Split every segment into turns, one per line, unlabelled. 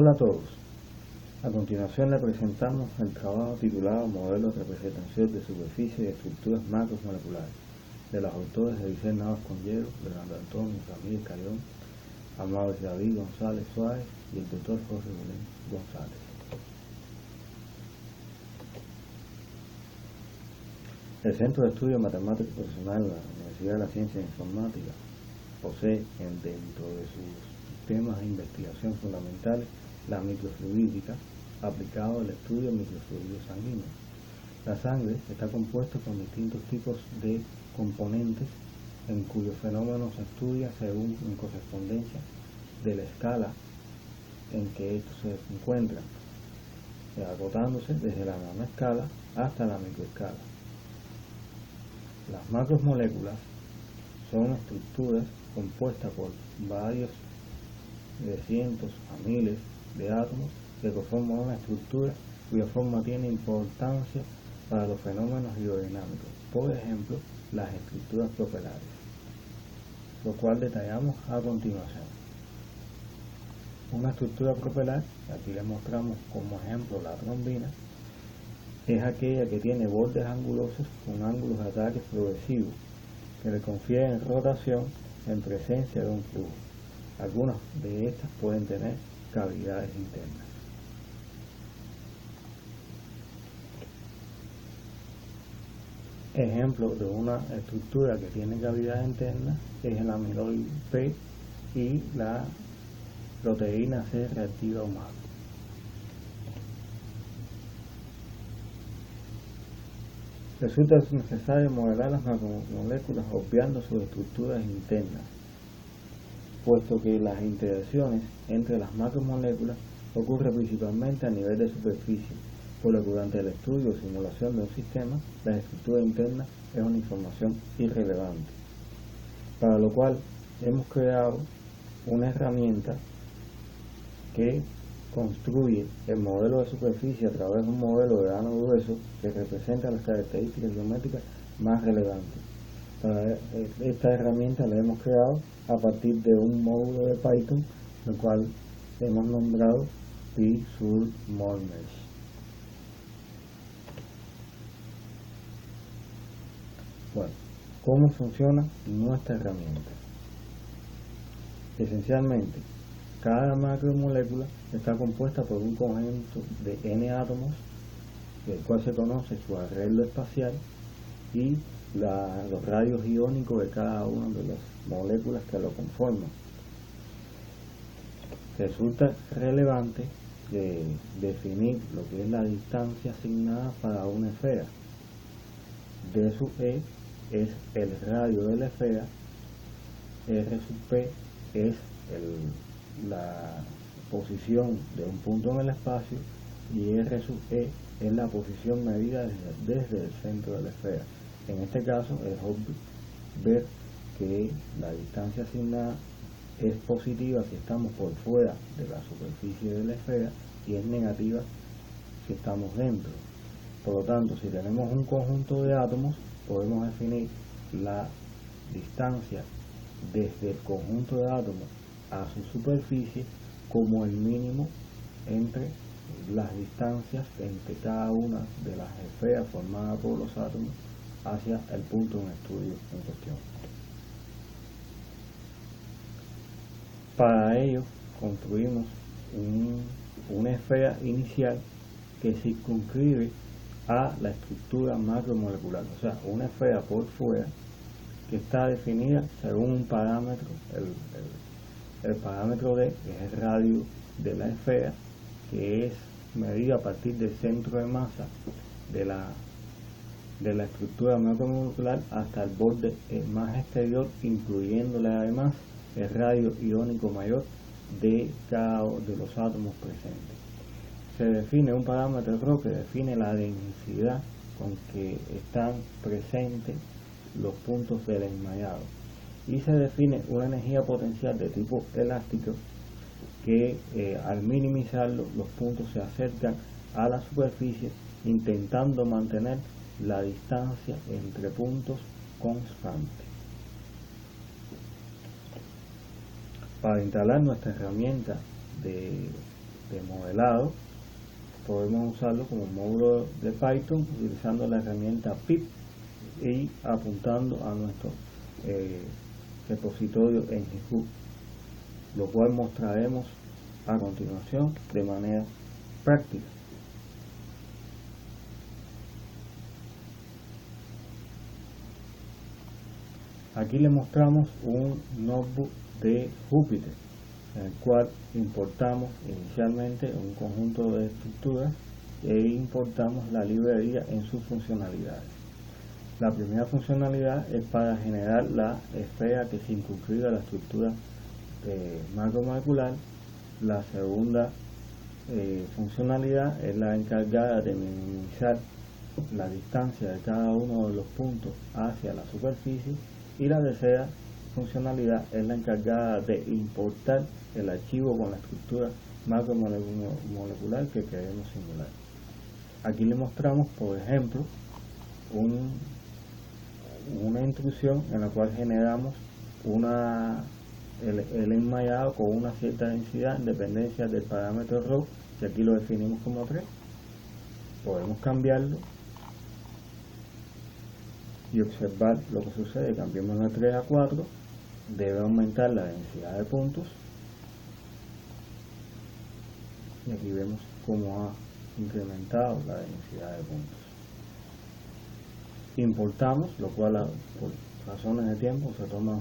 Hola a todos. A continuación le presentamos el trabajo titulado Modelo de representación de superficie y estructuras macromoleculares de los autores de Vicente Navas Conllero, Fernando Antonio Ramírez Cayón, Amado David González Suárez y el doctor Jorge Belén González. El Centro de Estudios Matemáticos Profesionales de la Universidad de la Ciencia e Informática posee dentro de sus temas de investigación fundamentales la microfluídica aplicado al estudio de microfluidos sanguíneos. La sangre está compuesta con distintos tipos de componentes en cuyos fenómenos se estudia según en correspondencia de la escala en que estos se encuentran, agotándose desde la escala hasta la microescala. Las macromoléculas son estructuras compuestas por varios de cientos a miles de átomos que conforman una estructura cuya forma tiene importancia para los fenómenos biodinámicos, por ejemplo, las estructuras propelares, lo cual detallamos a continuación. Una estructura propelar, aquí le mostramos como ejemplo la trombina, es aquella que tiene bordes angulosos con ángulos de ataque progresivos que le confieren rotación en presencia de un flujo. Algunas de estas pueden tener cavidades internas. Ejemplo de una estructura que tiene cavidad interna es el amiloide P y la proteína C reactiva humana. Resulta necesario modelar las macromoléculas obviando sus estructuras internas puesto que las interacciones entre las macromoléculas ocurren principalmente a nivel de superficie, por lo que durante el estudio o simulación de un sistema, la estructura interna es una información irrelevante. Para lo cual hemos creado una herramienta que construye el modelo de superficie a través de un modelo de ano grueso que representa las características geométricas más relevantes. Esta herramienta la hemos creado a partir de un módulo de Python, el cual hemos nombrado Visual Bueno, ¿cómo funciona nuestra herramienta? Esencialmente, cada macromolécula está compuesta por un conjunto de n átomos, del cual se conoce su arreglo espacial y los radios iónicos de cada una de las moléculas que lo conforman. Resulta relevante definir lo que es la distancia asignada para una esfera. D sub E es el radio de la esfera, R sub P es la posición de un punto en el espacio y R sub E es la posición medida desde el centro de la esfera. En este caso es obvio ver que la distancia asignada es positiva si estamos por fuera de la superficie de la esfera y es negativa si estamos dentro. Por lo tanto, si tenemos un conjunto de átomos, podemos definir la distancia desde el conjunto de átomos a su superficie como el mínimo entre las distancias entre cada una de las esferas formadas por los átomos hacia el punto en estudio en cuestión. Para ello construimos una esfera inicial que circunscribe a la estructura macromolecular, o sea, una esfera por fuera que está definida según un parámetro, el, parámetro D, que es el radio de la esfera, que es medido a partir del centro de masa de la de la estructura macromolecular hasta el borde más exterior, incluyéndole además el radio iónico mayor de cada de los átomos presentes. Se define un parámetro RO que define la densidad con que están presentes los puntos del enmayado y se define una energía potencial de tipo elástico que eh, al minimizarlo los puntos se acercan a la superficie intentando mantener la distancia entre puntos constante. Para instalar nuestra herramienta de de modelado, podemos usarlo como módulo de Python utilizando la herramienta pip y apuntando a nuestro eh, repositorio en GitHub, lo cual mostraremos a continuación de manera práctica. Aquí le mostramos un notebook de Jupyter, en el cual importamos inicialmente un conjunto de estructuras e importamos la librería en sus funcionalidades. La primera funcionalidad es para generar la esfera que circunscribe la estructura macromolecular. La segunda eh, funcionalidad es la encargada de minimizar la distancia de cada uno de los puntos hacia la superficie y la tercera funcionalidad es la encargada de importar el archivo con la estructura macromolecular que queremos simular. Aquí le mostramos, por ejemplo, una instrucción en la cual generamos una, el, enmayado con una cierta densidad en dependencia del parámetro ρ, que aquí lo definimos como 3. Podemos cambiarlo y observar lo que sucede. Cambiamos de 3 a 4, debe aumentar la densidad de puntos. Y aquí vemos cómo ha incrementado la densidad de puntos. Importamos, lo cual por razones de tiempo se toma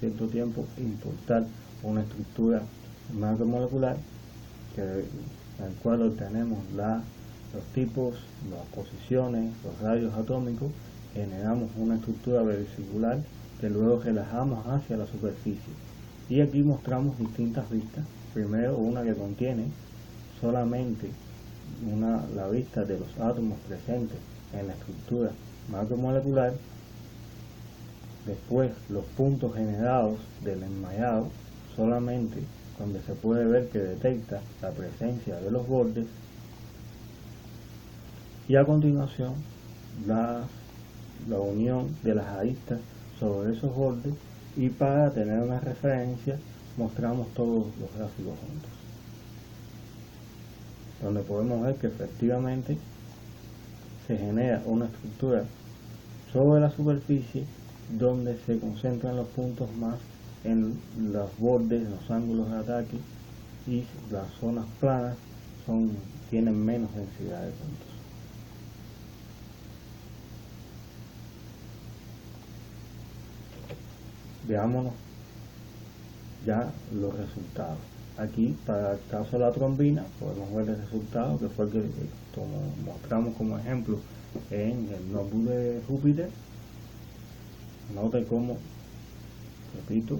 cierto tiempo importar una estructura macromolecular que, en el cual obtenemos la, los tipos, las posiciones, los radios atómicos generamos una estructura vericicular que luego relajamos hacia la superficie. Y aquí mostramos distintas vistas. Primero una que contiene solamente una, la vista de los átomos presentes en la estructura macromolecular. Después los puntos generados del enmayado, solamente donde se puede ver que detecta la presencia de los bordes. Y a continuación las la unión de las aristas sobre esos bordes y para tener una referencia mostramos todos los gráficos juntos donde podemos ver que efectivamente se genera una estructura sobre la superficie donde se concentran los puntos más en los bordes, los ángulos de ataque y las zonas planas son, tienen menos densidad de puntos. Veámonos ya los resultados. Aquí, para el caso de la trombina, podemos ver el resultado que fue que como mostramos como ejemplo en el notebook de Júpiter. Note cómo, repito,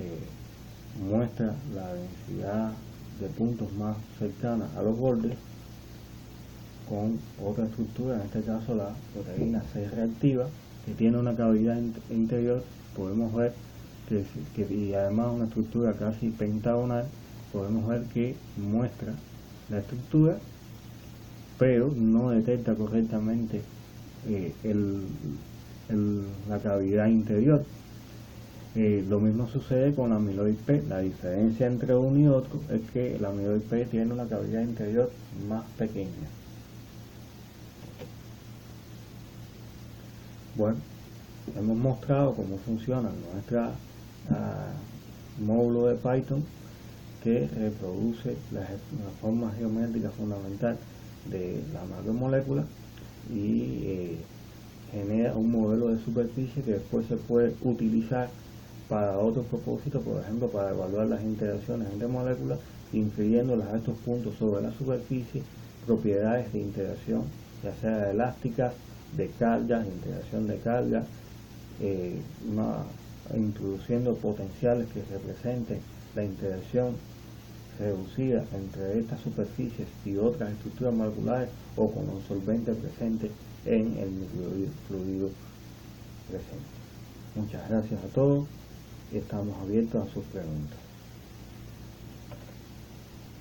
eh, muestra la densidad de puntos más cercana a los bordes con otra estructura, en este caso la proteína C reactiva, que tiene una cavidad interior podemos ver que, y además una estructura casi pentagonal, podemos ver que muestra la estructura, pero no detecta correctamente eh, la cavidad interior. Eh, lo mismo sucede con la amiloid P. La diferencia entre uno y otro es que la amiloid P tiene una cavidad interior más pequeña. Bueno, hemos mostrado cómo funciona nuestro ah, módulo de Python que reproduce la, forma geométrica fundamental de la macromolécula y eh, genera un modelo de superficie que después se puede utilizar para otros propósitos, por ejemplo para evaluar las interacciones entre moléculas, infiriéndolas a estos puntos sobre la superficie, propiedades de interacción, ya sea elásticas, de carga, integración de carga, eh, introduciendo potenciales que representen la interacción reducida entre estas superficies y otras estructuras moleculares o con un solvente presente en el fluido presente. Muchas gracias a todos y estamos abiertos a sus preguntas.